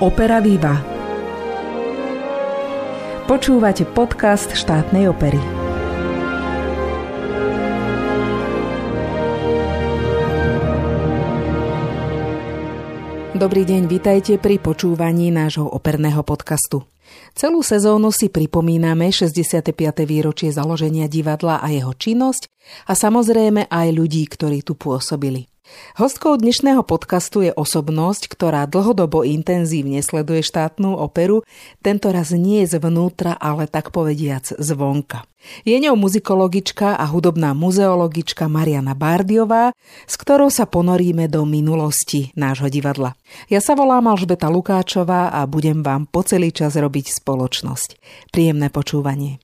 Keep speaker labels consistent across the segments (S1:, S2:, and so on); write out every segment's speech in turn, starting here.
S1: Opera Viva. Počúvate podcast štátnej opery. Dobrý deň, vitajte pri počúvaní nášho operného podcastu. Celú sezónu si pripomíname 65. výročie založenia divadla a jeho činnosť a samozrejme aj ľudí, ktorí tu pôsobili. Hostkou dnešného podcastu je osobnosť, ktorá dlhodobo intenzívne sleduje štátnu operu, tento raz nie zvnútra, ale tak povediac zvonka. Je ňou muzikologička a hudobná muzeologička Mariana Bárdiová, s ktorou sa ponoríme do minulosti nášho divadla. Ja sa volám Alžbeta Lukáčová a budem vám po celý čas robiť spoločnosť. Príjemné počúvanie.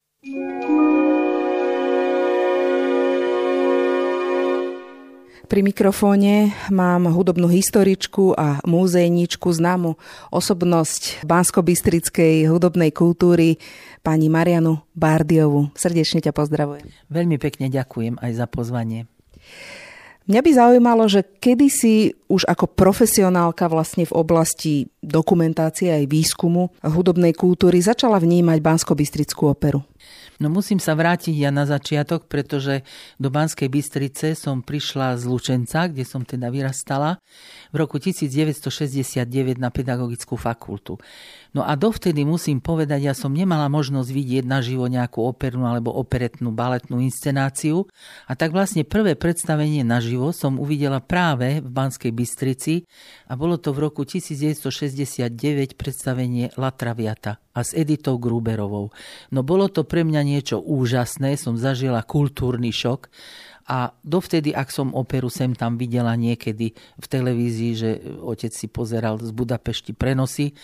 S1: Pri mikrofóne mám hudobnú historičku a múzejničku, známu osobnosť bansko-bystrickej hudobnej kultúry, pani Marianu Bardiovu. Srdečne ťa pozdravujem.
S2: Veľmi pekne ďakujem aj za pozvanie.
S1: Mňa by zaujímalo, že kedy si už ako profesionálka vlastne v oblasti dokumentácie aj výskumu hudobnej kultúry začala vnímať bansko operu.
S2: No musím sa vrátiť ja na začiatok, pretože do Banskej Bystrice som prišla z Lučenca, kde som teda vyrastala, v roku 1969 na pedagogickú fakultu. No a dovtedy musím povedať, ja som nemala možnosť vidieť naživo nejakú opernú alebo operetnú baletnú inscenáciu a tak vlastne prvé predstavenie naživo som uvidela práve v Banskej Bystrici a bolo to v roku 1969 predstavenie La Traviata a s Editou Gruberovou. No bolo to pre mňa niečo úžasné, som zažila kultúrny šok a dovtedy, ak som operu sem tam videla niekedy v televízii, že otec si pozeral z Budapešti prenosy,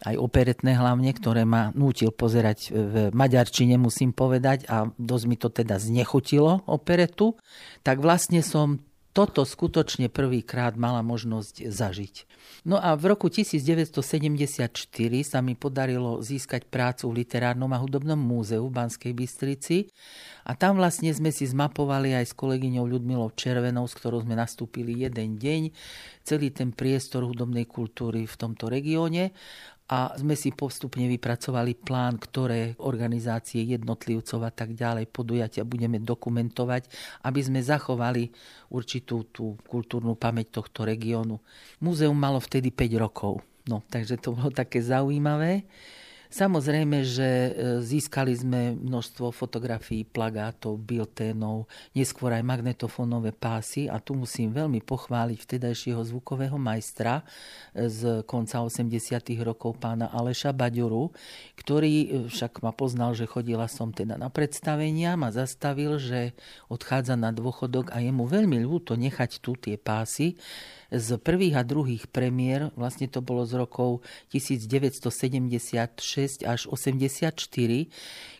S2: aj operetné hlavne, ktoré ma nútil pozerať v maďarčine, musím povedať, a dosť mi to teda znechutilo operetu, tak vlastne som toto skutočne prvýkrát mala možnosť zažiť. No a v roku 1974 sa mi podarilo získať prácu v Literárnom a hudobnom múzeu v Banskej Bystrici. A tam vlastne sme si zmapovali aj s kolegyňou Ľudmilou Červenou, s ktorou sme nastúpili jeden deň, celý ten priestor hudobnej kultúry v tomto regióne a sme si postupne vypracovali plán, ktoré organizácie jednotlivcov a tak ďalej podujatia budeme dokumentovať, aby sme zachovali určitú tú kultúrnu pamäť tohto regiónu. Múzeum malo vtedy 5 rokov, no, takže to bolo také zaujímavé. Samozrejme, že e, získali sme množstvo fotografií, plagátov, bilténov, neskôr aj magnetofónové pásy a tu musím veľmi pochváliť vtedajšieho zvukového majstra e, z konca 80. rokov pána Aleša Baďuru, ktorý e, však ma poznal, že chodila som teda na predstavenia, ma zastavil, že odchádza na dôchodok a je mu veľmi ľúto nechať tu tie pásy, z prvých a druhých premiér, vlastne to bolo z rokov 1976 až 84,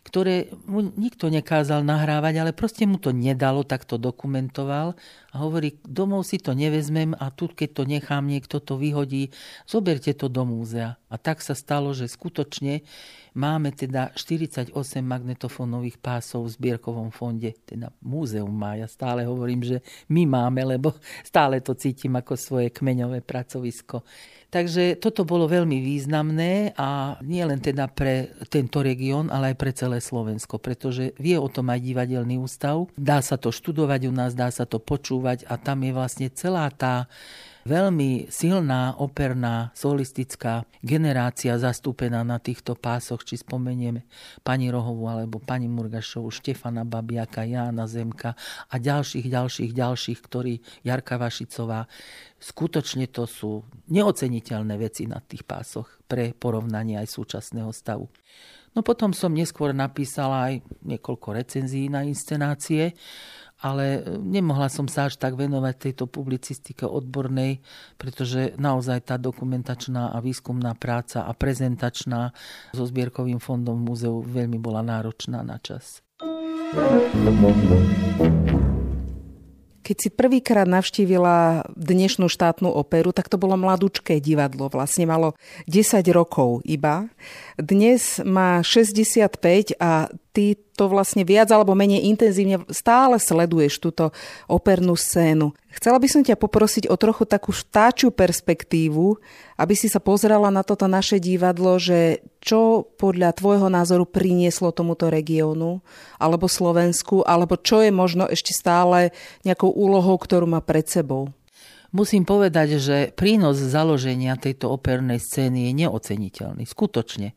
S2: ktoré mu nikto nekázal nahrávať, ale proste mu to nedalo, tak to dokumentoval a hovorí, domov si to nevezmem a tu, keď to nechám, niekto to vyhodí, zoberte to do múzea. A tak sa stalo, že skutočne máme teda 48 magnetofónových pásov v zbierkovom fonde, teda múzeum má. Ja stále hovorím, že my máme, lebo stále to cítim ako svoje kmeňové pracovisko. Takže toto bolo veľmi významné a nie len teda pre tento región, ale aj pre celé Slovensko, pretože vie o tom aj divadelný ústav. Dá sa to študovať u nás, dá sa to počúvať a tam je vlastne celá tá veľmi silná operná solistická generácia zastúpená na týchto pásoch, či spomenieme pani Rohovu alebo pani Murgašovu, Štefana Babiaka, Jána Zemka a ďalších, ďalších, ďalších, ktorí, Jarka Vašicová, skutočne to sú neoceniteľné veci na tých pásoch pre porovnanie aj súčasného stavu. No potom som neskôr napísala aj niekoľko recenzií na inscenácie ale e, nemohla som sa až tak venovať tejto publicistike odbornej, pretože naozaj tá dokumentačná a výskumná práca a prezentačná so zbierkovým fondom v múzeu veľmi bola náročná na čas.
S1: Keď si prvýkrát navštívila dnešnú štátnu operu, tak to bolo mladúčké divadlo. Vlastne malo 10 rokov iba. Dnes má 65 a ty to vlastne viac alebo menej intenzívne stále sleduješ túto opernú scénu. Chcela by som ťa poprosiť o trochu takú štáčiu perspektívu, aby si sa pozerala na toto naše divadlo, že čo podľa tvojho názoru prinieslo tomuto regiónu, alebo Slovensku, alebo čo je možno ešte stále nejakou úlohou, ktorú má pred sebou.
S2: Musím povedať, že prínos založenia tejto opernej scény je neoceniteľný. Skutočne.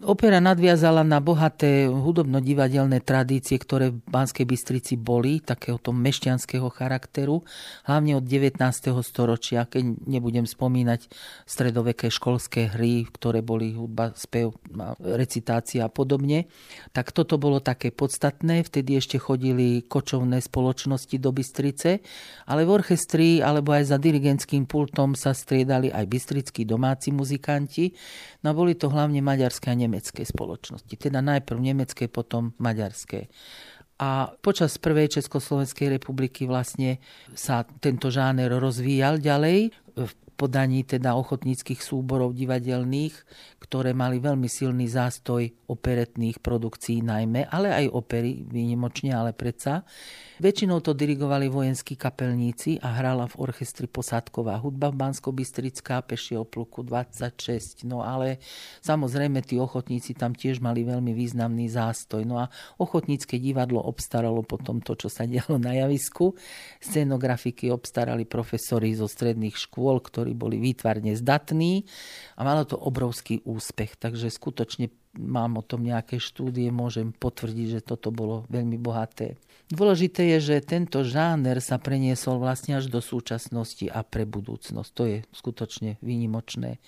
S2: Opera nadviazala na bohaté hudobno-divadelné tradície, ktoré v Banskej Bystrici boli, takéhoto mešťanského charakteru, hlavne od 19. storočia, keď nebudem spomínať stredoveké školské hry, ktoré boli hudba, spev, recitácia a podobne. Tak toto bolo také podstatné. Vtedy ešte chodili kočovné spoločnosti do Bystrice, ale v orchestri alebo aj za dirigentským pultom sa striedali aj bystrickí domáci muzikanti. No boli to hlavne maďarské a nemecké spoločnosti. Teda najprv nemecké, potom maďarské. A počas prvej Československej republiky vlastne sa tento žáner rozvíjal ďalej v podaní teda ochotníckých súborov divadelných, ktoré mali veľmi silný zástoj operetných produkcií najmä, ale aj opery výnimočne, ale predsa. Väčšinou to dirigovali vojenskí kapelníci a hrala v orchestri posádková hudba v bansko bystrická Pešieho pluku 26. No ale samozrejme tí ochotníci tam tiež mali veľmi významný zástoj. No a ochotnícke divadlo obstaralo potom to, čo sa dialo na javisku. Scenografiky obstarali profesori zo stredných škôl, ktorí boli výtvarne zdatní a malo to obrovský úspech. Takže skutočne mám o tom nejaké štúdie, môžem potvrdiť, že toto bolo veľmi bohaté. Dôležité je, že tento žáner sa preniesol vlastne až do súčasnosti a pre budúcnosť. To je skutočne výnimočné.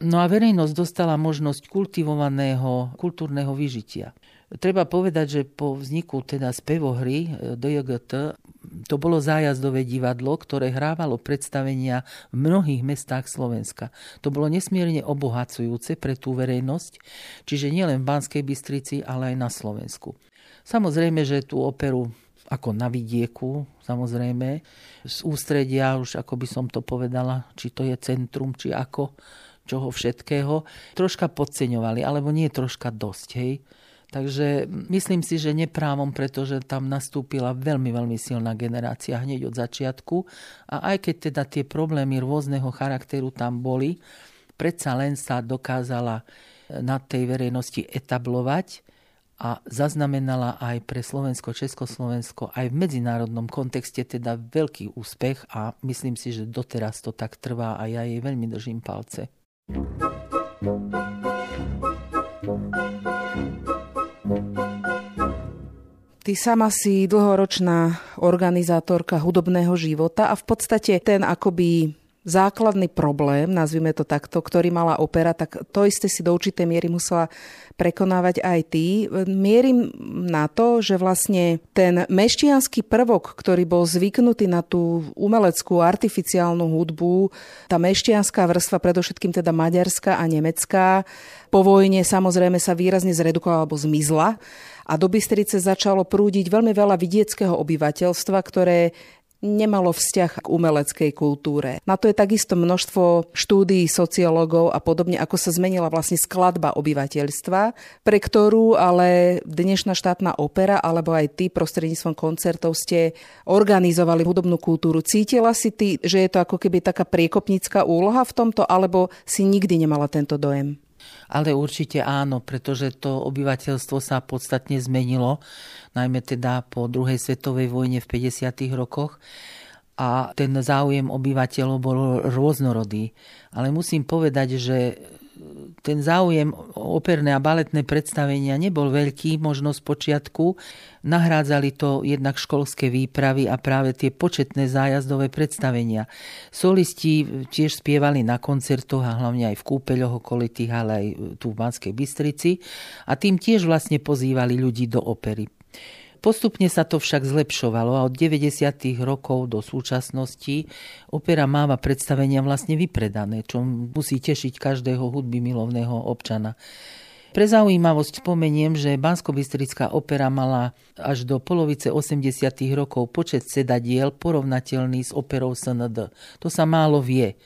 S2: No a verejnosť dostala možnosť kultivovaného kultúrneho vyžitia. Treba povedať, že po vzniku teda spevohry eh, DJGT to bolo zájazdové divadlo, ktoré hrávalo predstavenia v mnohých mestách Slovenska. To bolo nesmierne obohacujúce pre tú verejnosť, čiže nielen v Banskej Bystrici, ale aj na Slovensku. Samozrejme, že tú operu ako na vidieku, samozrejme, z ústredia, už ako by som to povedala, či to je centrum, či ako, čoho všetkého, troška podceňovali, alebo nie troška dosť, hej. Takže myslím si, že neprávom, pretože tam nastúpila veľmi, veľmi silná generácia hneď od začiatku a aj keď teda tie problémy rôzneho charakteru tam boli, predsa len sa dokázala na tej verejnosti etablovať a zaznamenala aj pre Slovensko, Československo aj v medzinárodnom kontexte teda veľký úspech a myslím si, že doteraz to tak trvá a ja jej veľmi držím palce.
S1: Ty sama si dlhoročná organizátorka hudobného života a v podstate ten akoby základný problém, nazvime to takto, ktorý mala opera, tak to isté si do určitej miery musela prekonávať aj ty. Mierim na to, že vlastne ten meštianský prvok, ktorý bol zvyknutý na tú umeleckú, artificiálnu hudbu, tá meštianská vrstva, predovšetkým teda maďarská a nemecká, po vojne samozrejme sa výrazne zredukovala alebo zmizla a do Bystrice začalo prúdiť veľmi veľa vidieckého obyvateľstva, ktoré nemalo vzťah k umeleckej kultúre. Na to je takisto množstvo štúdií sociológov a podobne, ako sa zmenila vlastne skladba obyvateľstva, pre ktorú ale dnešná štátna opera alebo aj ty prostredníctvom koncertov ste organizovali hudobnú kultúru. Cítila si ty, že je to ako keby taká priekopnícka úloha v tomto, alebo si nikdy nemala tento dojem?
S2: Ale určite áno, pretože to obyvateľstvo sa podstatne zmenilo, najmä teda po druhej svetovej vojne v 50. rokoch a ten záujem obyvateľov bol rôznorodý. Ale musím povedať, že ten záujem o operné a baletné predstavenia nebol veľký, možno z počiatku. Nahrádzali to jednak školské výpravy a práve tie početné zájazdové predstavenia. Solisti tiež spievali na koncertoch a hlavne aj v kúpeľoch okolitých, ale aj tu v Banskej Bystrici a tým tiež vlastne pozývali ľudí do opery. Postupne sa to však zlepšovalo a od 90. rokov do súčasnosti opera máva predstavenia vlastne vypredané, čo musí tešiť každého hudby milovného občana. Pre zaujímavosť spomeniem, že bansko opera mala až do polovice 80. rokov počet sedadiel porovnateľný s operou SND. To sa málo vie.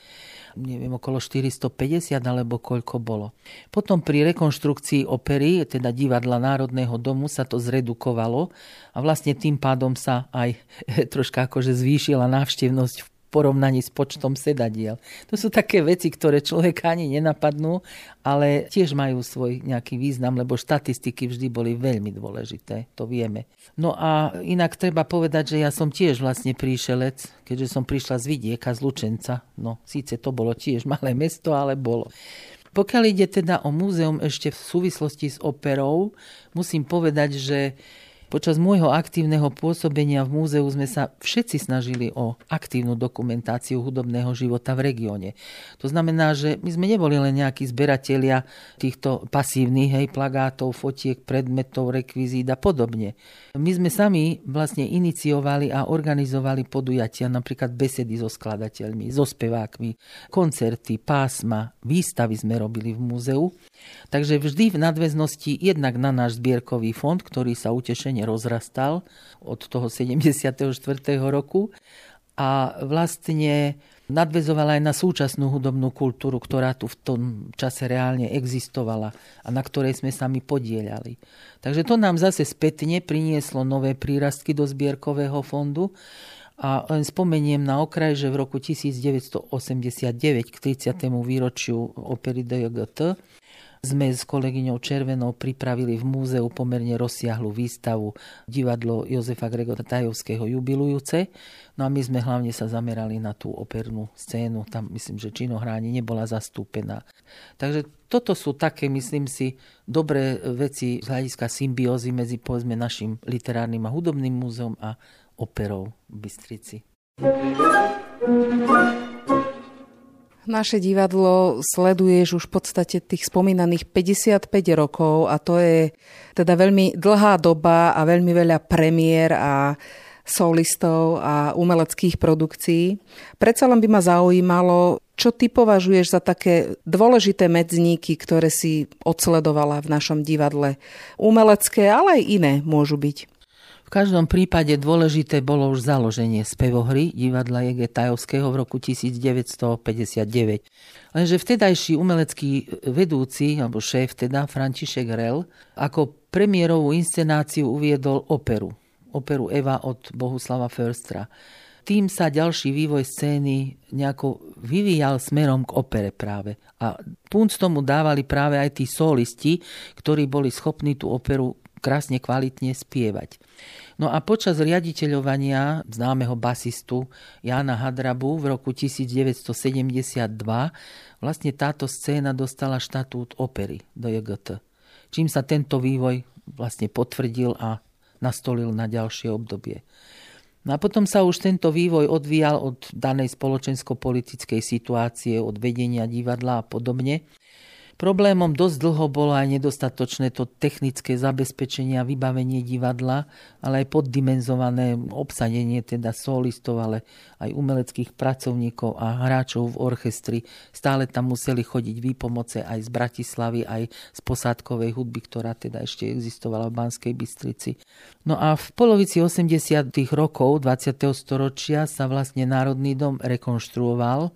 S2: Neviem, okolo 450 alebo koľko bolo. Potom pri rekonštrukcii opery, teda divadla Národného domu, sa to zredukovalo a vlastne tým pádom sa aj troška akože zvýšila návštevnosť v porovnaní s počtom sedadiel. To sú také veci, ktoré človeka ani nenapadnú, ale tiež majú svoj nejaký význam, lebo štatistiky vždy boli veľmi dôležité, to vieme. No a inak treba povedať, že ja som tiež vlastne príšelec, keďže som prišla z vidieka, z Lučenca. No síce to bolo tiež malé mesto, ale bolo. Pokiaľ ide teda o múzeum ešte v súvislosti s operou, musím povedať, že Počas môjho aktívneho pôsobenia v múzeu sme sa všetci snažili o aktívnu dokumentáciu hudobného života v regióne. To znamená, že my sme neboli len nejakí zberatelia týchto pasívnych hej, plagátov, fotiek, predmetov, rekvizít a podobne. My sme sami vlastne iniciovali a organizovali podujatia, napríklad besedy so skladateľmi, so spevákmi, koncerty, pásma, výstavy sme robili v múzeu. Takže vždy v nadväznosti jednak na náš zbierkový fond, ktorý sa utešene rozrastal od toho 74. roku a vlastne nadvezovala aj na súčasnú hudobnú kultúru, ktorá tu v tom čase reálne existovala a na ktorej sme sa my podielali. Takže to nám zase spätne prinieslo nové prírastky do zbierkového fondu a len spomeniem na okraj, že v roku 1989 k 30. výročiu opery DJGT sme s kolegyňou Červenou pripravili v múzeu pomerne rozsiahlu výstavu divadlo Jozefa Gregora Tajovského jubilujúce. No a my sme hlavne sa zamerali na tú opernú scénu. Tam myslím, že činohráni nebola zastúpená. Takže toto sú také, myslím si, dobré veci z hľadiska symbiózy medzi povedzme našim literárnym a hudobným múzeum a operou v Bystrici.
S1: Naše divadlo sleduješ už v podstate tých spomínaných 55 rokov a to je teda veľmi dlhá doba a veľmi veľa premiér a solistov a umeleckých produkcií. Predsa len by ma zaujímalo, čo ty považuješ za také dôležité medzníky, ktoré si odsledovala v našom divadle? Umelecké, ale aj iné môžu byť
S2: každom prípade dôležité bolo už založenie spevohry divadla Jege Tajovského v roku 1959. Lenže vtedajší umelecký vedúci, alebo šéf teda, František Rel, ako premiérovú inscenáciu uviedol operu. Operu Eva od Bohuslava Förstra. Tým sa ďalší vývoj scény nejako vyvíjal smerom k opere práve. A punc tomu dávali práve aj tí solisti, ktorí boli schopní tú operu krásne kvalitne spievať. No a počas riaditeľovania známeho basistu Jána Hadrabu v roku 1972 vlastne táto scéna dostala štatút opery do JGT. Čím sa tento vývoj vlastne potvrdil a nastolil na ďalšie obdobie. No a potom sa už tento vývoj odvíjal od danej spoločensko-politickej situácie, od vedenia divadla a podobne. Problémom dosť dlho bolo aj nedostatočné to technické zabezpečenie a vybavenie divadla, ale aj poddimenzované obsadenie teda solistov, ale aj umeleckých pracovníkov a hráčov v orchestri. Stále tam museli chodiť výpomoce aj z Bratislavy, aj z posádkovej hudby, ktorá teda ešte existovala v Banskej Bystrici. No a v polovici 80. rokov 20. storočia sa vlastne Národný dom rekonštruoval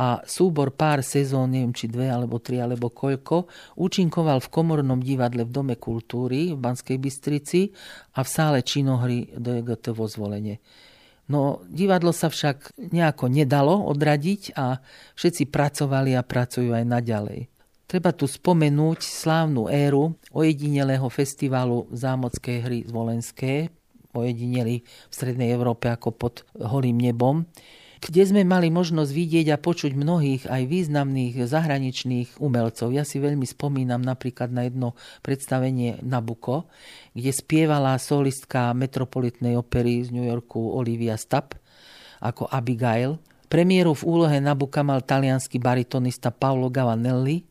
S2: a súbor pár sezón, neviem či dve alebo tri alebo koľko, účinkoval v komornom divadle v Dome kultúry v Banskej Bystrici a v sále činohry DGT vo zvolenie. No, divadlo sa však nejako nedalo odradiť a všetci pracovali a pracujú aj naďalej. Treba tu spomenúť slávnu éru ojedinelého festivalu zámockej hry zvolenské, ojedineli v Strednej Európe ako pod holým nebom, kde sme mali možnosť vidieť a počuť mnohých aj významných zahraničných umelcov. Ja si veľmi spomínam napríklad na jedno predstavenie Nabuko, kde spievala solistka metropolitnej opery z New Yorku Olivia Stapp ako Abigail. Premiéru v úlohe Nabuka mal talianský baritonista Paolo Gavanelli,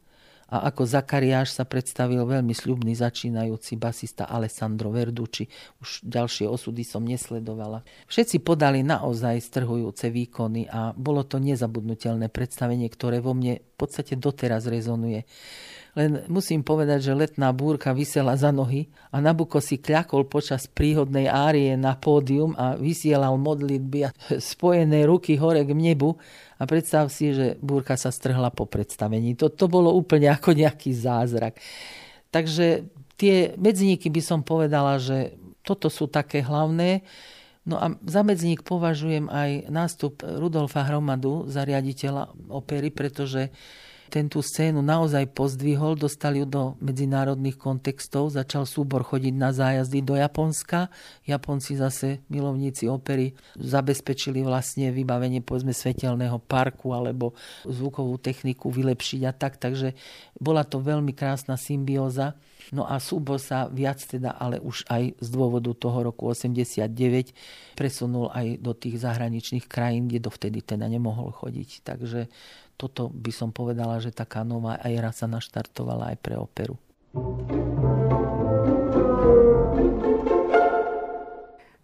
S2: a ako Zakariáš sa predstavil veľmi sľubný začínajúci basista Alessandro Verducci. Už ďalšie osudy som nesledovala. Všetci podali naozaj strhujúce výkony a bolo to nezabudnutelné predstavenie, ktoré vo mne v podstate doteraz rezonuje. Len musím povedať, že letná búrka vysela za nohy a Nabuko si kľakol počas príhodnej árie na pódium a vysielal modlitby a spojené ruky hore k nebu a predstav si, že búrka sa strhla po predstavení. To, to bolo úplne ako nejaký zázrak. Takže tie medzníky by som povedala, že toto sú také hlavné. No a za medzník považujem aj nástup Rudolfa Hromadu za riaditeľa opery, pretože ten tú scénu naozaj pozdvihol, dostali ju do medzinárodných kontextov, začal súbor chodiť na zájazdy do Japonska. Japonci zase, milovníci opery, zabezpečili vlastne vybavenie povedzme svetelného parku alebo zvukovú techniku vylepšiť a tak, takže bola to veľmi krásna symbióza. No a súbor sa viac teda, ale už aj z dôvodu toho roku 89 presunul aj do tých zahraničných krajín, kde dovtedy teda nemohol chodiť. Takže toto by som povedala, že taká nová éra sa naštartovala aj pre operu.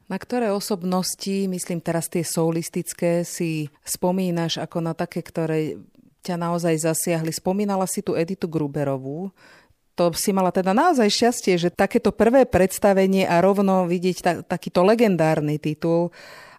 S1: Na ktoré osobnosti, myslím teraz tie soulistické, si spomínaš ako na také, ktoré ťa naozaj zasiahli? Spomínala si tu Editu Gruberovú, to si mala teda naozaj šťastie, že takéto prvé predstavenie a rovno vidieť ta, takýto legendárny titul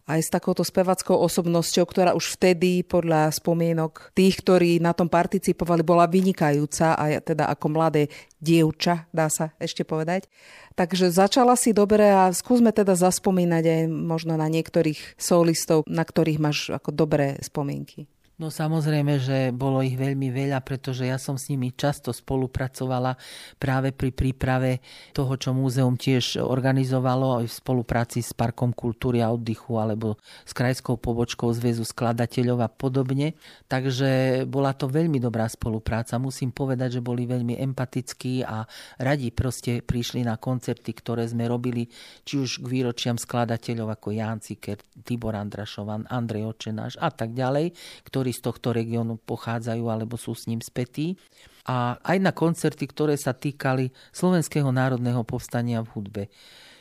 S1: aj s takouto spevackou osobnosťou, ktorá už vtedy podľa spomienok tých, ktorí na tom participovali, bola vynikajúca a teda ako mladé dievča, dá sa ešte povedať. Takže začala si dobre a skúsme teda zaspomínať aj možno na niektorých solistov, na ktorých máš ako dobré spomienky.
S2: No samozrejme, že bolo ich veľmi veľa, pretože ja som s nimi často spolupracovala práve pri príprave toho, čo múzeum tiež organizovalo aj v spolupráci s Parkom kultúry a oddychu alebo s krajskou pobočkou Zväzu skladateľov a podobne. Takže bola to veľmi dobrá spolupráca. Musím povedať, že boli veľmi empatickí a radi proste prišli na koncerty, ktoré sme robili či už k výročiam skladateľov ako Ján Ciker, Tibor Andrašovan, Andrej Očenáš a tak ďalej, ktorí ktorí z tohto regiónu pochádzajú alebo sú s ním spätí. A aj na koncerty, ktoré sa týkali Slovenského národného povstania v hudbe.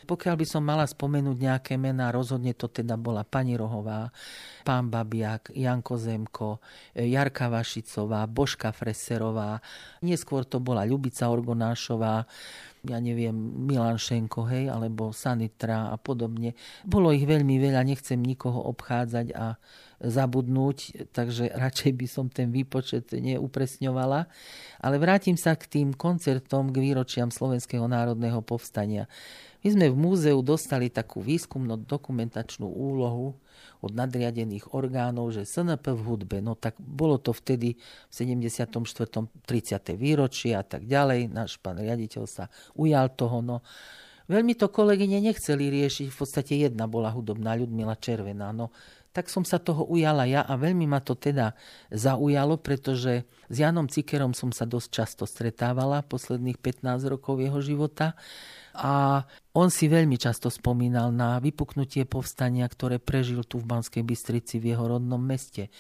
S2: Pokiaľ by som mala spomenúť nejaké mená, rozhodne to teda bola pani Rohová, pán Babiak, Janko Zemko, Jarka Vašicová, Božka Freserová, neskôr to bola Ľubica Orgonášová, ja neviem, Milan Šenko, hej, alebo Sanitra a podobne. Bolo ich veľmi veľa, nechcem nikoho obchádzať a zabudnúť, takže radšej by som ten výpočet neupresňovala. Ale vrátim sa k tým koncertom k výročiam Slovenského národného povstania. My sme v múzeu dostali takú výskumno-dokumentačnú úlohu od nadriadených orgánov, že SNP v hudbe, no tak bolo to vtedy v 74. 30. výročie a tak ďalej. Náš pán riaditeľ sa ujal toho, no Veľmi to kolegyne nechceli riešiť, v podstate jedna bola hudobná Ľudmila Červená. No, tak som sa toho ujala ja a veľmi ma to teda zaujalo, pretože s Janom Cikerom som sa dosť často stretávala posledných 15 rokov jeho života a on si veľmi často spomínal na vypuknutie povstania, ktoré prežil tu v Banskej Bystrici v jeho rodnom meste.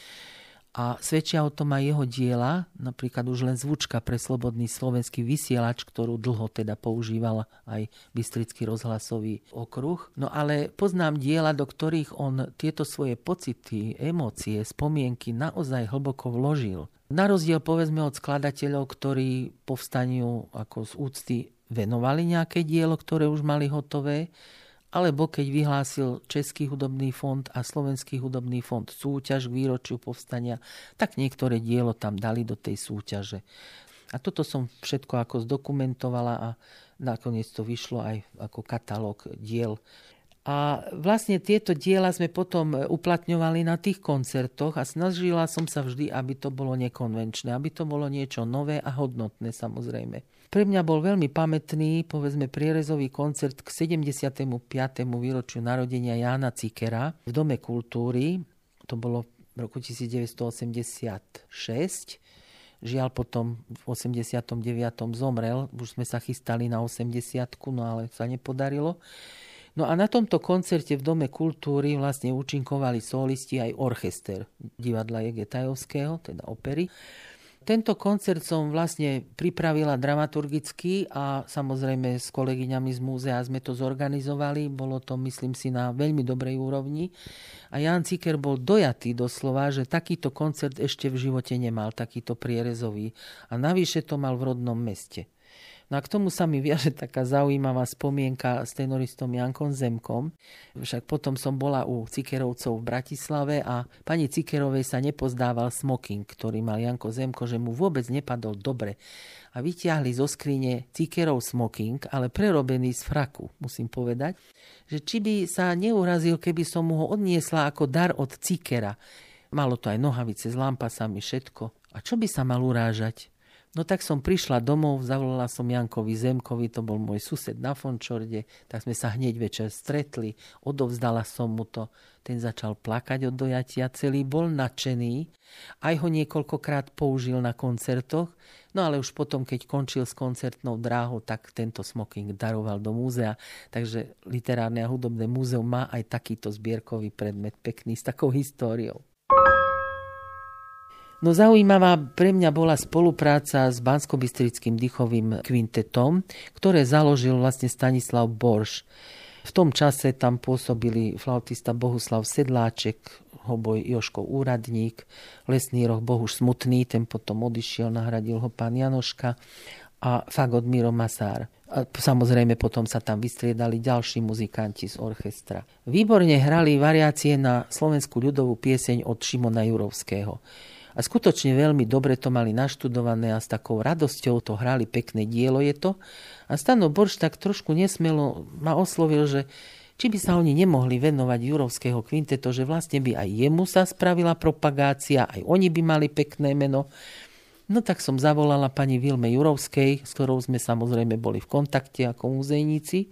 S2: A svedčia o tom aj jeho diela, napríklad už len zvučka pre slobodný slovenský vysielač, ktorú dlho teda používal aj Bystrický rozhlasový okruh. No ale poznám diela, do ktorých on tieto svoje pocity, emócie, spomienky naozaj hlboko vložil. Na rozdiel povedzme od skladateľov, ktorí povstaniu ako z úcty venovali nejaké dielo, ktoré už mali hotové, alebo keď vyhlásil Český hudobný fond a Slovenský hudobný fond súťaž k výročiu povstania, tak niektoré dielo tam dali do tej súťaže. A toto som všetko ako zdokumentovala a nakoniec to vyšlo aj ako katalóg diel. A vlastne tieto diela sme potom uplatňovali na tých koncertoch a snažila som sa vždy, aby to bolo nekonvenčné, aby to bolo niečo nové a hodnotné samozrejme. Pre mňa bol veľmi pamätný, povedzme, prierezový koncert k 75. výročiu narodenia Jána Cikera v Dome kultúry. To bolo v roku 1986. Žiaľ potom v 89. zomrel, už sme sa chystali na 80, no ale sa nepodarilo. No a na tomto koncerte v Dome kultúry vlastne účinkovali solisti aj orchester divadla Jege Tajovského, teda opery. Tento koncert som vlastne pripravila dramaturgicky a samozrejme s kolegyňami z múzea sme to zorganizovali. Bolo to, myslím si, na veľmi dobrej úrovni. A Jan Ciker bol dojatý doslova, že takýto koncert ešte v živote nemal, takýto prierezový. A navyše to mal v rodnom meste. No a k tomu sa mi viaže taká zaujímavá spomienka s tenoristom Jankom Zemkom. Však potom som bola u Cikerovcov v Bratislave a pani Cikerovej sa nepozdával smoking, ktorý mal Janko Zemko, že mu vôbec nepadol dobre. A vyťahli zo skrine Cikerov smoking, ale prerobený z fraku, musím povedať, že či by sa neurazil, keby som mu ho odniesla ako dar od Cikera. Malo to aj nohavice s lampasami, všetko. A čo by sa mal urážať? No tak som prišla domov, zavolala som Jankovi Zemkovi, to bol môj sused na Fončorde, tak sme sa hneď večer stretli, odovzdala som mu to. Ten začal plakať od dojatia, celý bol nadšený, aj ho niekoľkokrát použil na koncertoch, no ale už potom, keď končil s koncertnou dráhou, tak tento smoking daroval do múzea, takže Literárne a hudobné múzeum má aj takýto zbierkový predmet, pekný, s takou históriou. No zaujímavá pre mňa bola spolupráca s bansko dychovým kvintetom, ktoré založil vlastne Stanislav Borš. V tom čase tam pôsobili flautista Bohuslav Sedláček, hoboj Joško Úradník, lesný roh Bohuš Smutný, ten potom odišiel, nahradil ho pán Janoška a fagot Miro Masár. A samozrejme potom sa tam vystriedali ďalší muzikanti z orchestra. Výborne hrali variácie na slovenskú ľudovú pieseň od Šimona Jurovského. A skutočne veľmi dobre to mali naštudované a s takou radosťou to hrali, pekné dielo je to. A Stano Borš tak trošku nesmelo ma oslovil, že či by sa oni nemohli venovať Jurovského kvinteto, že vlastne by aj jemu sa spravila propagácia, aj oni by mali pekné meno. No tak som zavolala pani Vilme Jurovskej, s ktorou sme samozrejme boli v kontakte ako muzejníci.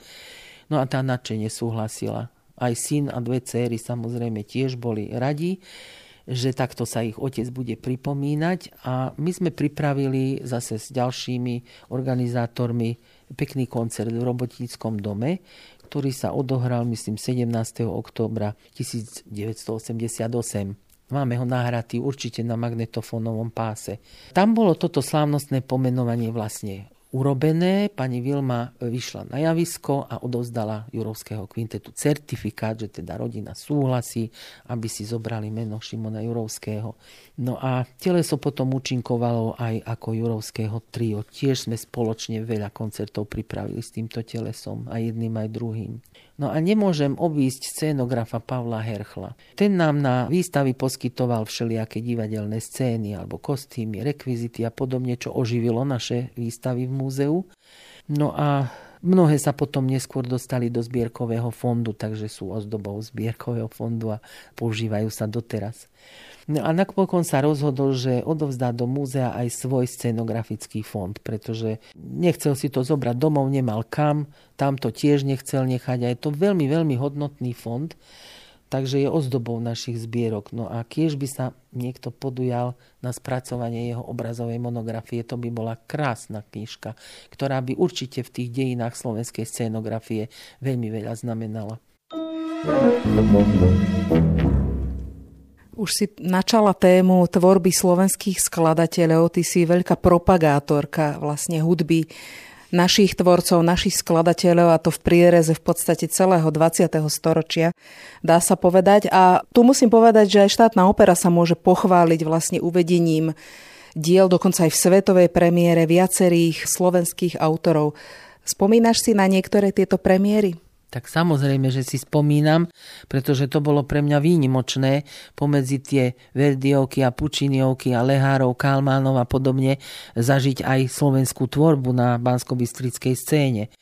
S2: No a tá nadšenie súhlasila. Aj syn a dve céry samozrejme tiež boli radi že takto sa ich otec bude pripomínať a my sme pripravili zase s ďalšími organizátormi pekný koncert v Robotickom dome, ktorý sa odohral, myslím, 17. októbra 1988. Máme ho nahratý určite na magnetofónovom páse. Tam bolo toto slávnostné pomenovanie vlastne urobené. Pani Vilma vyšla na javisko a odovzdala Jurovského kvintetu certifikát, že teda rodina súhlasí, aby si zobrali meno Šimona Jurovského. No a teleso potom účinkovalo aj ako Jurovského trio. Tiež sme spoločne veľa koncertov pripravili s týmto telesom, aj jedným, aj druhým. No a nemôžem obísť scénografa Pavla Herchla. Ten nám na výstavy poskytoval všelijaké divadelné scény alebo kostýmy, rekvizity a podobne, čo oživilo naše výstavy v múzeu. No a Mnohé sa potom neskôr dostali do zbierkového fondu, takže sú ozdobou zbierkového fondu a používajú sa doteraz. No a napokon sa rozhodol, že odovzdá do múzea aj svoj scenografický fond, pretože nechcel si to zobrať domov, nemal kam, tam to tiež nechcel nechať a je to veľmi, veľmi hodnotný fond takže je ozdobou našich zbierok. No a kiež by sa niekto podujal na spracovanie jeho obrazovej monografie, to by bola krásna knižka, ktorá by určite v tých dejinách slovenskej scénografie veľmi veľa znamenala.
S1: Už si načala tému tvorby slovenských skladateľov, ty si veľká propagátorka vlastne hudby našich tvorcov, našich skladateľov a to v priereze v podstate celého 20. storočia, dá sa povedať. A tu musím povedať, že aj štátna opera sa môže pochváliť vlastne uvedením diel dokonca aj v svetovej premiére viacerých slovenských autorov. Spomínaš si na niektoré tieto premiéry?
S2: Tak samozrejme, že si spomínam, pretože to bolo pre mňa výnimočné pomedzi tie Verdiovky a Pučiniovky a Lehárov, Kalmánov a podobne zažiť aj slovenskú tvorbu na bansko scéne.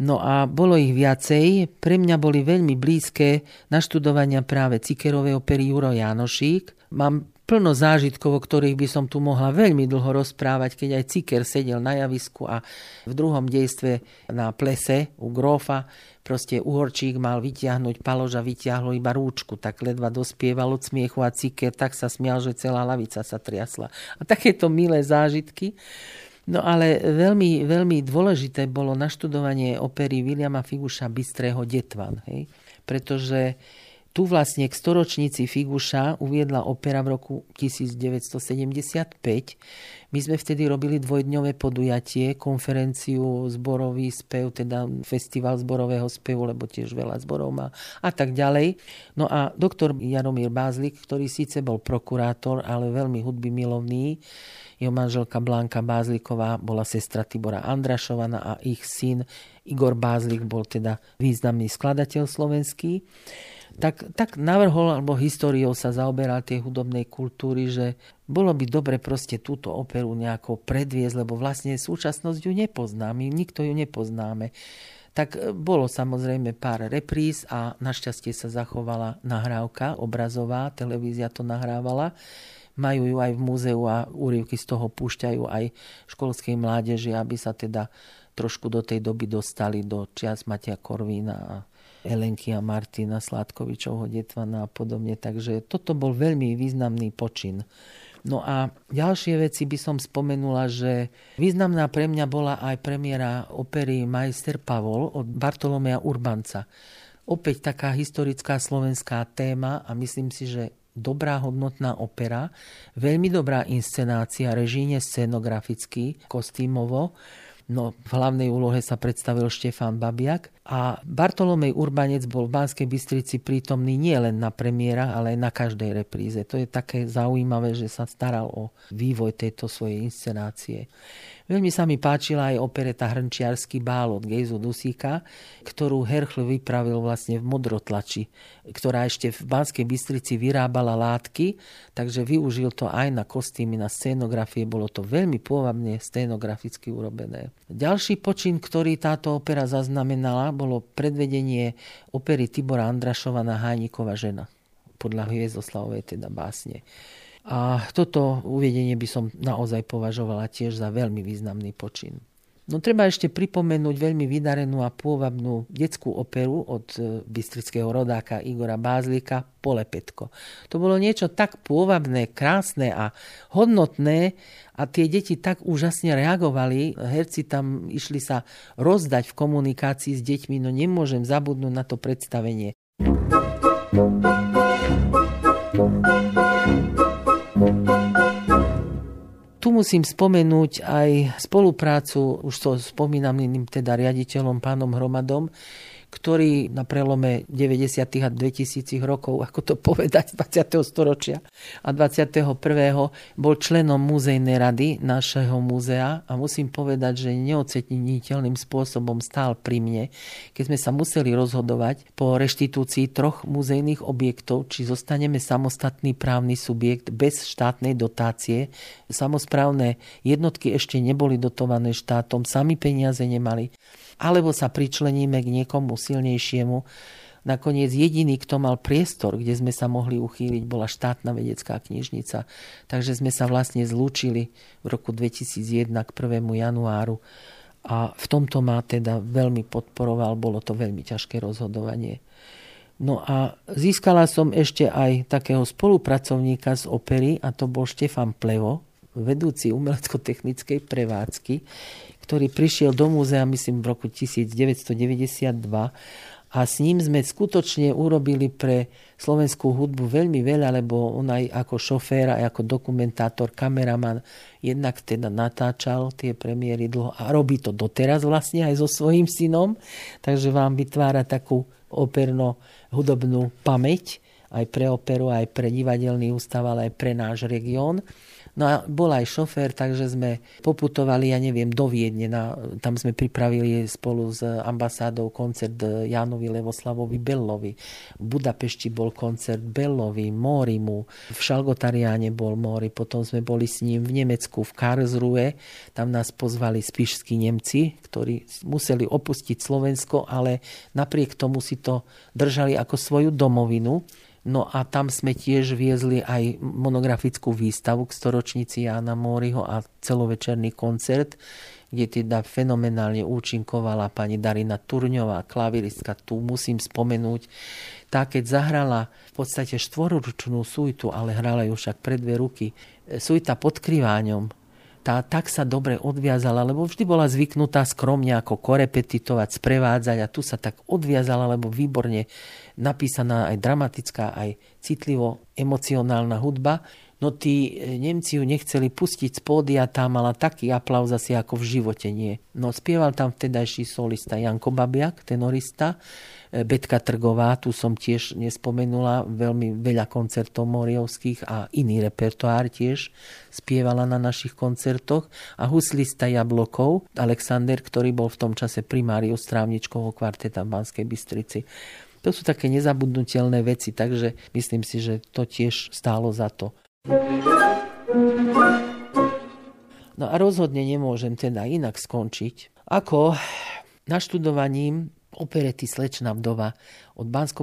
S2: No a bolo ich viacej. Pre mňa boli veľmi blízke naštudovania práve Cikerovej opery Juro Janošík. Mám plno zážitkov, o ktorých by som tu mohla veľmi dlho rozprávať, keď aj Ciker sedel na javisku a v druhom dejstve na plese u Grófa proste uhorčík mal vyťahnuť, paloža vyťahlo iba rúčku, tak ledva dospieval od smiechu a Ciker tak sa smial, že celá lavica sa triasla. A takéto milé zážitky. No ale veľmi, veľmi dôležité bolo naštudovanie opery Williama Figuša Bystrého Detvan, hej? pretože tu vlastne k storočnici Figuša uviedla opera v roku 1975. My sme vtedy robili dvojdňové podujatie, konferenciu, zborový spev, teda festival zborového spevu, lebo tiež veľa zborov má a tak ďalej. No a doktor Jaromír Bázlik, ktorý síce bol prokurátor, ale veľmi hudby milovný, jeho manželka Blanka Bázliková bola sestra Tibora Andrašovana a ich syn Igor Bázlik bol teda významný skladateľ slovenský tak, tak navrhol, alebo históriou sa zaoberal tej hudobnej kultúry, že bolo by dobre proste túto operu nejako predviesť, lebo vlastne súčasnosť ju nepoznáme, nikto ju nepoznáme. Tak e, bolo samozrejme pár repríz a našťastie sa zachovala nahrávka obrazová, televízia to nahrávala. Majú ju aj v múzeu a úrivky z toho púšťajú aj školskej mládeži, aby sa teda trošku do tej doby dostali do čias Matia Korvína a Elenky a Martina Sládkovičovho detvana a podobne. Takže toto bol veľmi významný počin. No a ďalšie veci by som spomenula, že významná pre mňa bola aj premiéra opery Majster Pavol od Bartolomea Urbanca. Opäť taká historická slovenská téma a myslím si, že dobrá hodnotná opera, veľmi dobrá inscenácia, režíne scenograficky, kostýmovo No, v hlavnej úlohe sa predstavil Štefán Babiak a Bartolomej Urbanec bol v Banskej Bystrici prítomný nie len na premiéra, ale aj na každej repríze. To je také zaujímavé, že sa staral o vývoj tejto svojej inscenácie. Veľmi sa mi páčila aj opereta Hrnčiarsky bál od Gejzu Dusíka, ktorú Herchl vypravil vlastne v modrotlači, ktorá ešte v Banskej Bystrici vyrábala látky, takže využil to aj na kostýmy, na scénografie. Bolo to veľmi pôvabne scénograficky urobené. Ďalší počin, ktorý táto opera zaznamenala, bolo predvedenie opery Tibora Andrašova na Hánikova žena podľa Hviezdoslavovej teda básne. A toto uvedenie by som naozaj považovala tiež za veľmi významný počin. No treba ešte pripomenúť veľmi vydarenú a pôvabnú detskú operu od e, bystrického rodáka Igora Bázlika Polepetko. To bolo niečo tak pôvabné, krásne a hodnotné a tie deti tak úžasne reagovali. Herci tam išli sa rozdať v komunikácii s deťmi, no nemôžem zabudnúť na to predstavenie. Tu musím spomenúť aj spoluprácu už so spomínaným teda riaditeľom pánom Hromadom, ktorý na prelome 90. a 2000 rokov, ako to povedať, 20. storočia a 21. bol členom múzejnej rady našeho múzea a musím povedať, že neoceniteľným spôsobom stál pri mne, keď sme sa museli rozhodovať po reštitúcii troch múzejných objektov, či zostaneme samostatný právny subjekt bez štátnej dotácie. Samozprávne jednotky ešte neboli dotované štátom, sami peniaze nemali alebo sa pričleníme k niekomu silnejšiemu. Nakoniec jediný, kto mal priestor, kde sme sa mohli uchýliť, bola štátna vedecká knižnica. Takže sme sa vlastne zlúčili v roku 2001 k 1. januáru a v tomto ma teda veľmi podporoval, bolo to veľmi ťažké rozhodovanie. No a získala som ešte aj takého spolupracovníka z opery a to bol Štefan Plevo, vedúci umelecko-technickej prevádzky, ktorý prišiel do múzea, myslím, v roku 1992 a s ním sme skutočne urobili pre slovenskú hudbu veľmi veľa, lebo on aj ako šofér, aj ako dokumentátor, kameraman jednak teda natáčal tie premiéry dlho a robí to doteraz vlastne aj so svojím synom, takže vám vytvára takú operno-hudobnú pamäť aj pre operu, aj pre divadelný ústav, ale aj pre náš región. No a bol aj šofér, takže sme poputovali, ja neviem, do Viedne. Na, tam sme pripravili spolu s ambasádou koncert Jánovi Levoslavovi Bellovi. V Budapešti bol koncert Bellovi, Morimu. V Šalgotariáne bol Mori. Potom sme boli s ním v Nemecku, v Karlsruhe. Tam nás pozvali spišskí Nemci, ktorí museli opustiť Slovensko, ale napriek tomu si to držali ako svoju domovinu. No a tam sme tiež viezli aj monografickú výstavu k storočnici Jána Móriho a celovečerný koncert, kde teda fenomenálne účinkovala pani Darina Turňová, klaviristka. Tu musím spomenúť, tá keď zahrala v podstate štvorúčnú suitu, ale hrala ju však pre dve ruky, suita pod kriváňom, tá tak sa dobre odviazala, lebo vždy bola zvyknutá skromne ako korepetitovať, sprevádzať a tu sa tak odviazala, lebo výborne napísaná aj dramatická, aj citlivo emocionálna hudba. No tí e, Nemci ju nechceli pustiť z pódia, tam mala taký aplauz asi ako v živote nie. No spieval tam vtedajší solista Janko Babiak, tenorista, e, Betka Trgová, tu som tiež nespomenula, veľmi veľa koncertov moriovských a iný repertoár tiež spievala na našich koncertoch a huslista Jablokov, Alexander, ktorý bol v tom čase primáriou strávničkovho kvarteta v Banskej Bystrici. To sú také nezabudnutelné veci, takže myslím si, že to tiež stálo za to. No a rozhodne nemôžem teda inak skončiť, ako naštudovaním operety Slečná vdova od bansko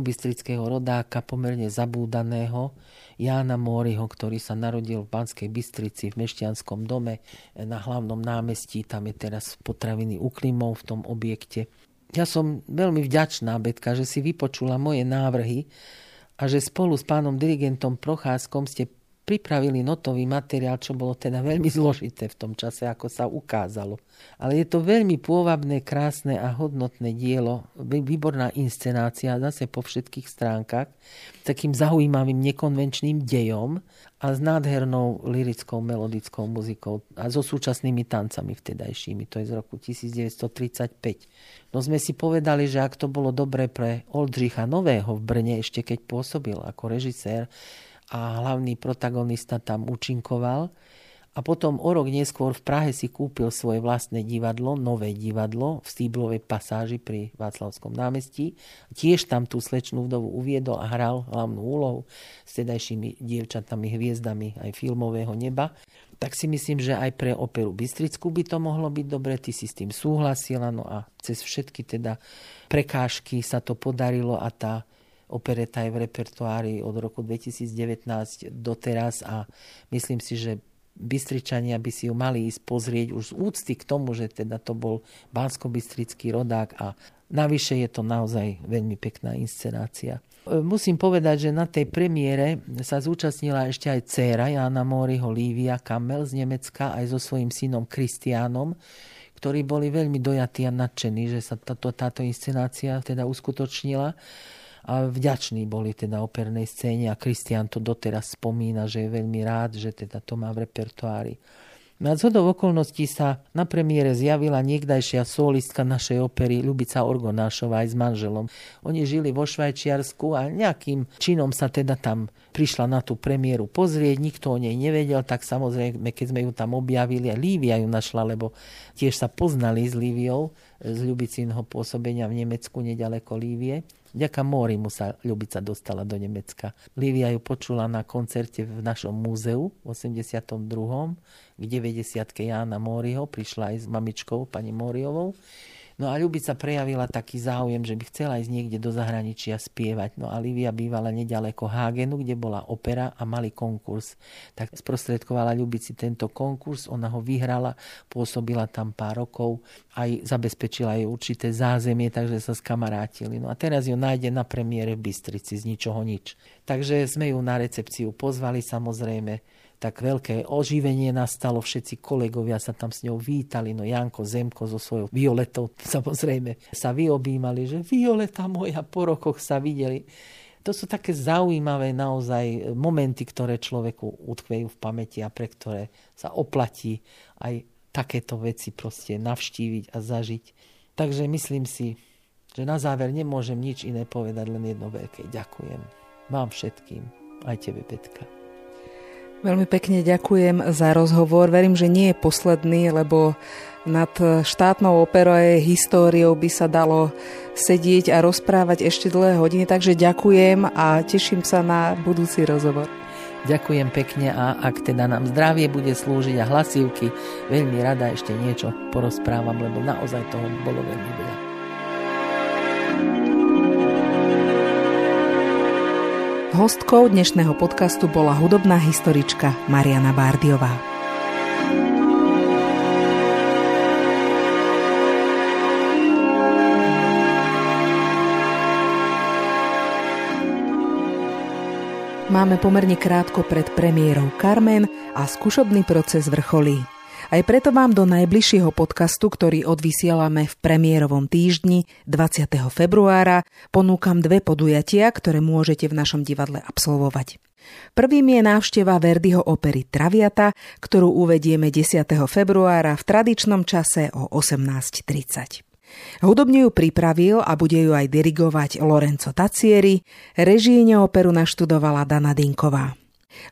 S2: rodáka pomerne zabúdaného Jána Móriho, ktorý sa narodil v Banskej Bystrici v Mešťanskom dome na hlavnom námestí. Tam je teraz potraviny u Klimov v tom objekte. Ja som veľmi vďačná, Betka, že si vypočula moje návrhy a že spolu s pánom dirigentom Procházkom ste pripravili notový materiál, čo bolo teda veľmi zložité v tom čase, ako sa ukázalo. Ale je to veľmi pôvabné, krásne a hodnotné dielo, výborná inscenácia, zase po všetkých stránkach, takým zaujímavým nekonvenčným dejom a s nádhernou lirickou melodickou muzikou a so súčasnými tancami vtedajšími. To je z roku 1935. No sme si povedali, že ak to bolo dobre pre Oldřicha Nového v Brne, ešte keď pôsobil ako režisér, a hlavný protagonista tam účinkoval. A potom o rok neskôr v Prahe si kúpil svoje vlastné divadlo, nové divadlo v Stíblovej pasáži pri Václavskom námestí. Tiež tam tú slečnú vdovu uviedol a hral hlavnú úlohu s tedajšími dievčatami, hviezdami aj filmového neba. Tak si myslím, že aj pre operu Bystrickú by to mohlo byť dobre. Ty si s tým súhlasila, no a cez všetky teda prekážky sa to podarilo a tá opereta je v repertoári od roku 2019 doteraz a myslím si, že Bystričania by si ju mali ísť pozrieť už z úcty k tomu, že teda to bol Bansko-Bystrický rodák a navyše je to naozaj veľmi pekná inscenácia. Musím povedať, že na tej premiére sa zúčastnila ešte aj dcéra Jana Moriho Lívia Kamel z Nemecka aj so svojím synom Kristiánom, ktorí boli veľmi dojatí a nadšení, že sa táto, táto inscenácia teda uskutočnila a vďační boli teda opernej scéne a Kristian to doteraz spomína, že je veľmi rád, že teda to má v repertoári. Na zhodov okolností sa na premiére zjavila niekdajšia solistka našej opery Ľubica Orgonášová aj s manželom. Oni žili vo Švajčiarsku a nejakým činom sa teda tam prišla na tú premiéru pozrieť, nikto o nej nevedel, tak samozrejme, keď sme ju tam objavili, a Lívia ju našla, lebo tiež sa poznali s Líviou z Ľubicinho pôsobenia v Nemecku, nedaleko Lívie. Vďaka Móri mu sa Ľubica dostala do Nemecka. Lívia ju počula na koncerte v našom múzeu v 82. k 90. Jána Móriho. Prišla aj s mamičkou, pani Móriovou. No a Ľubica prejavila taký záujem, že by chcela ísť niekde do zahraničia spievať. No a Livia bývala nedaleko Hagenu, kde bola opera a mali konkurs. Tak sprostredkovala Ľubici tento konkurs, ona ho vyhrala, pôsobila tam pár rokov, aj zabezpečila jej určité zázemie, takže sa skamarátili. No a teraz ju nájde na premiére v Bystrici z ničoho nič. Takže sme ju na recepciu pozvali samozrejme tak veľké oživenie nastalo, všetci kolegovia sa tam s ňou vítali, no Janko Zemko so svojou Violetou samozrejme sa vyobímali, že Violeta moja, po rokoch sa videli. To sú také zaujímavé naozaj momenty, ktoré človeku utkvejú v pamäti a pre ktoré sa oplatí aj takéto veci proste navštíviť a zažiť. Takže myslím si, že na záver nemôžem nič iné povedať, len jedno veľké ďakujem. Vám všetkým, aj tebe, Petka.
S1: Veľmi pekne ďakujem za rozhovor. Verím, že nie je posledný, lebo nad štátnou operou a históriou by sa dalo sedieť a rozprávať ešte dlhé hodiny. Takže ďakujem a teším sa na budúci rozhovor.
S2: Ďakujem pekne a ak teda nám zdravie bude slúžiť a hlasívky, veľmi rada ešte niečo porozprávam, lebo naozaj toho bolo veľmi veľa.
S1: Hostkou dnešného podcastu bola hudobná historička Mariana Bárdiová. Máme pomerne krátko pred premiérou Carmen a skúšobný proces vrcholí. Aj preto vám do najbližšieho podcastu, ktorý odvysielame v premiérovom týždni 20. februára, ponúkam dve podujatia, ktoré môžete v našom divadle absolvovať. Prvým je návšteva Verdiho opery Traviata, ktorú uvedieme 10. februára v tradičnom čase o 18.30. Hudobne ju pripravil a bude ju aj dirigovať Lorenzo Tacieri, režíne operu naštudovala Dana Dinková.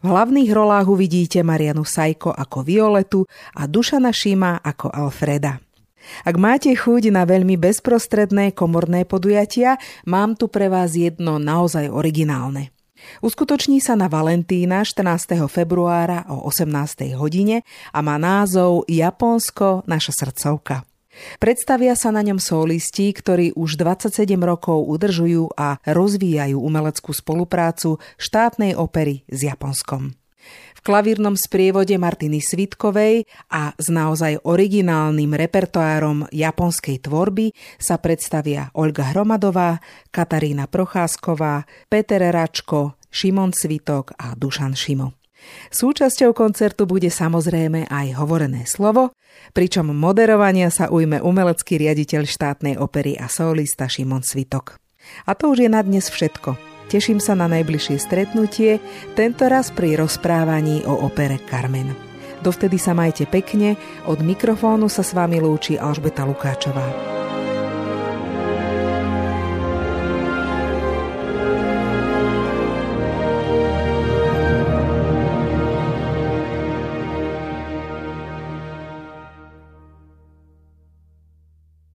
S1: V hlavných rolách uvidíte Marianu Sajko ako Violetu a Dušana Šima ako Alfreda. Ak máte chuť na veľmi bezprostredné komorné podujatia, mám tu pre vás jedno naozaj originálne. Uskutoční sa na Valentína 14. februára o 18. hodine a má názov Japonsko, naša srdcovka. Predstavia sa na ňom solisti, ktorí už 27 rokov udržujú a rozvíjajú umeleckú spoluprácu štátnej opery s Japonskom. V klavírnom sprievode Martiny Svitkovej a s naozaj originálnym repertoárom japonskej tvorby sa predstavia Olga Hromadová, Katarína Procházková, Peter Račko, Šimon Svitok a Dušan Šimo. Súčasťou koncertu bude samozrejme aj hovorené slovo, pričom moderovania sa ujme umelecký riaditeľ štátnej opery a solista Šimon Svitok. A to už je na dnes všetko. Teším sa na najbližšie stretnutie, tento raz pri rozprávaní o opere Carmen. Dovtedy sa majte pekne, od mikrofónu sa s vami lúči Alžbeta Lukáčová.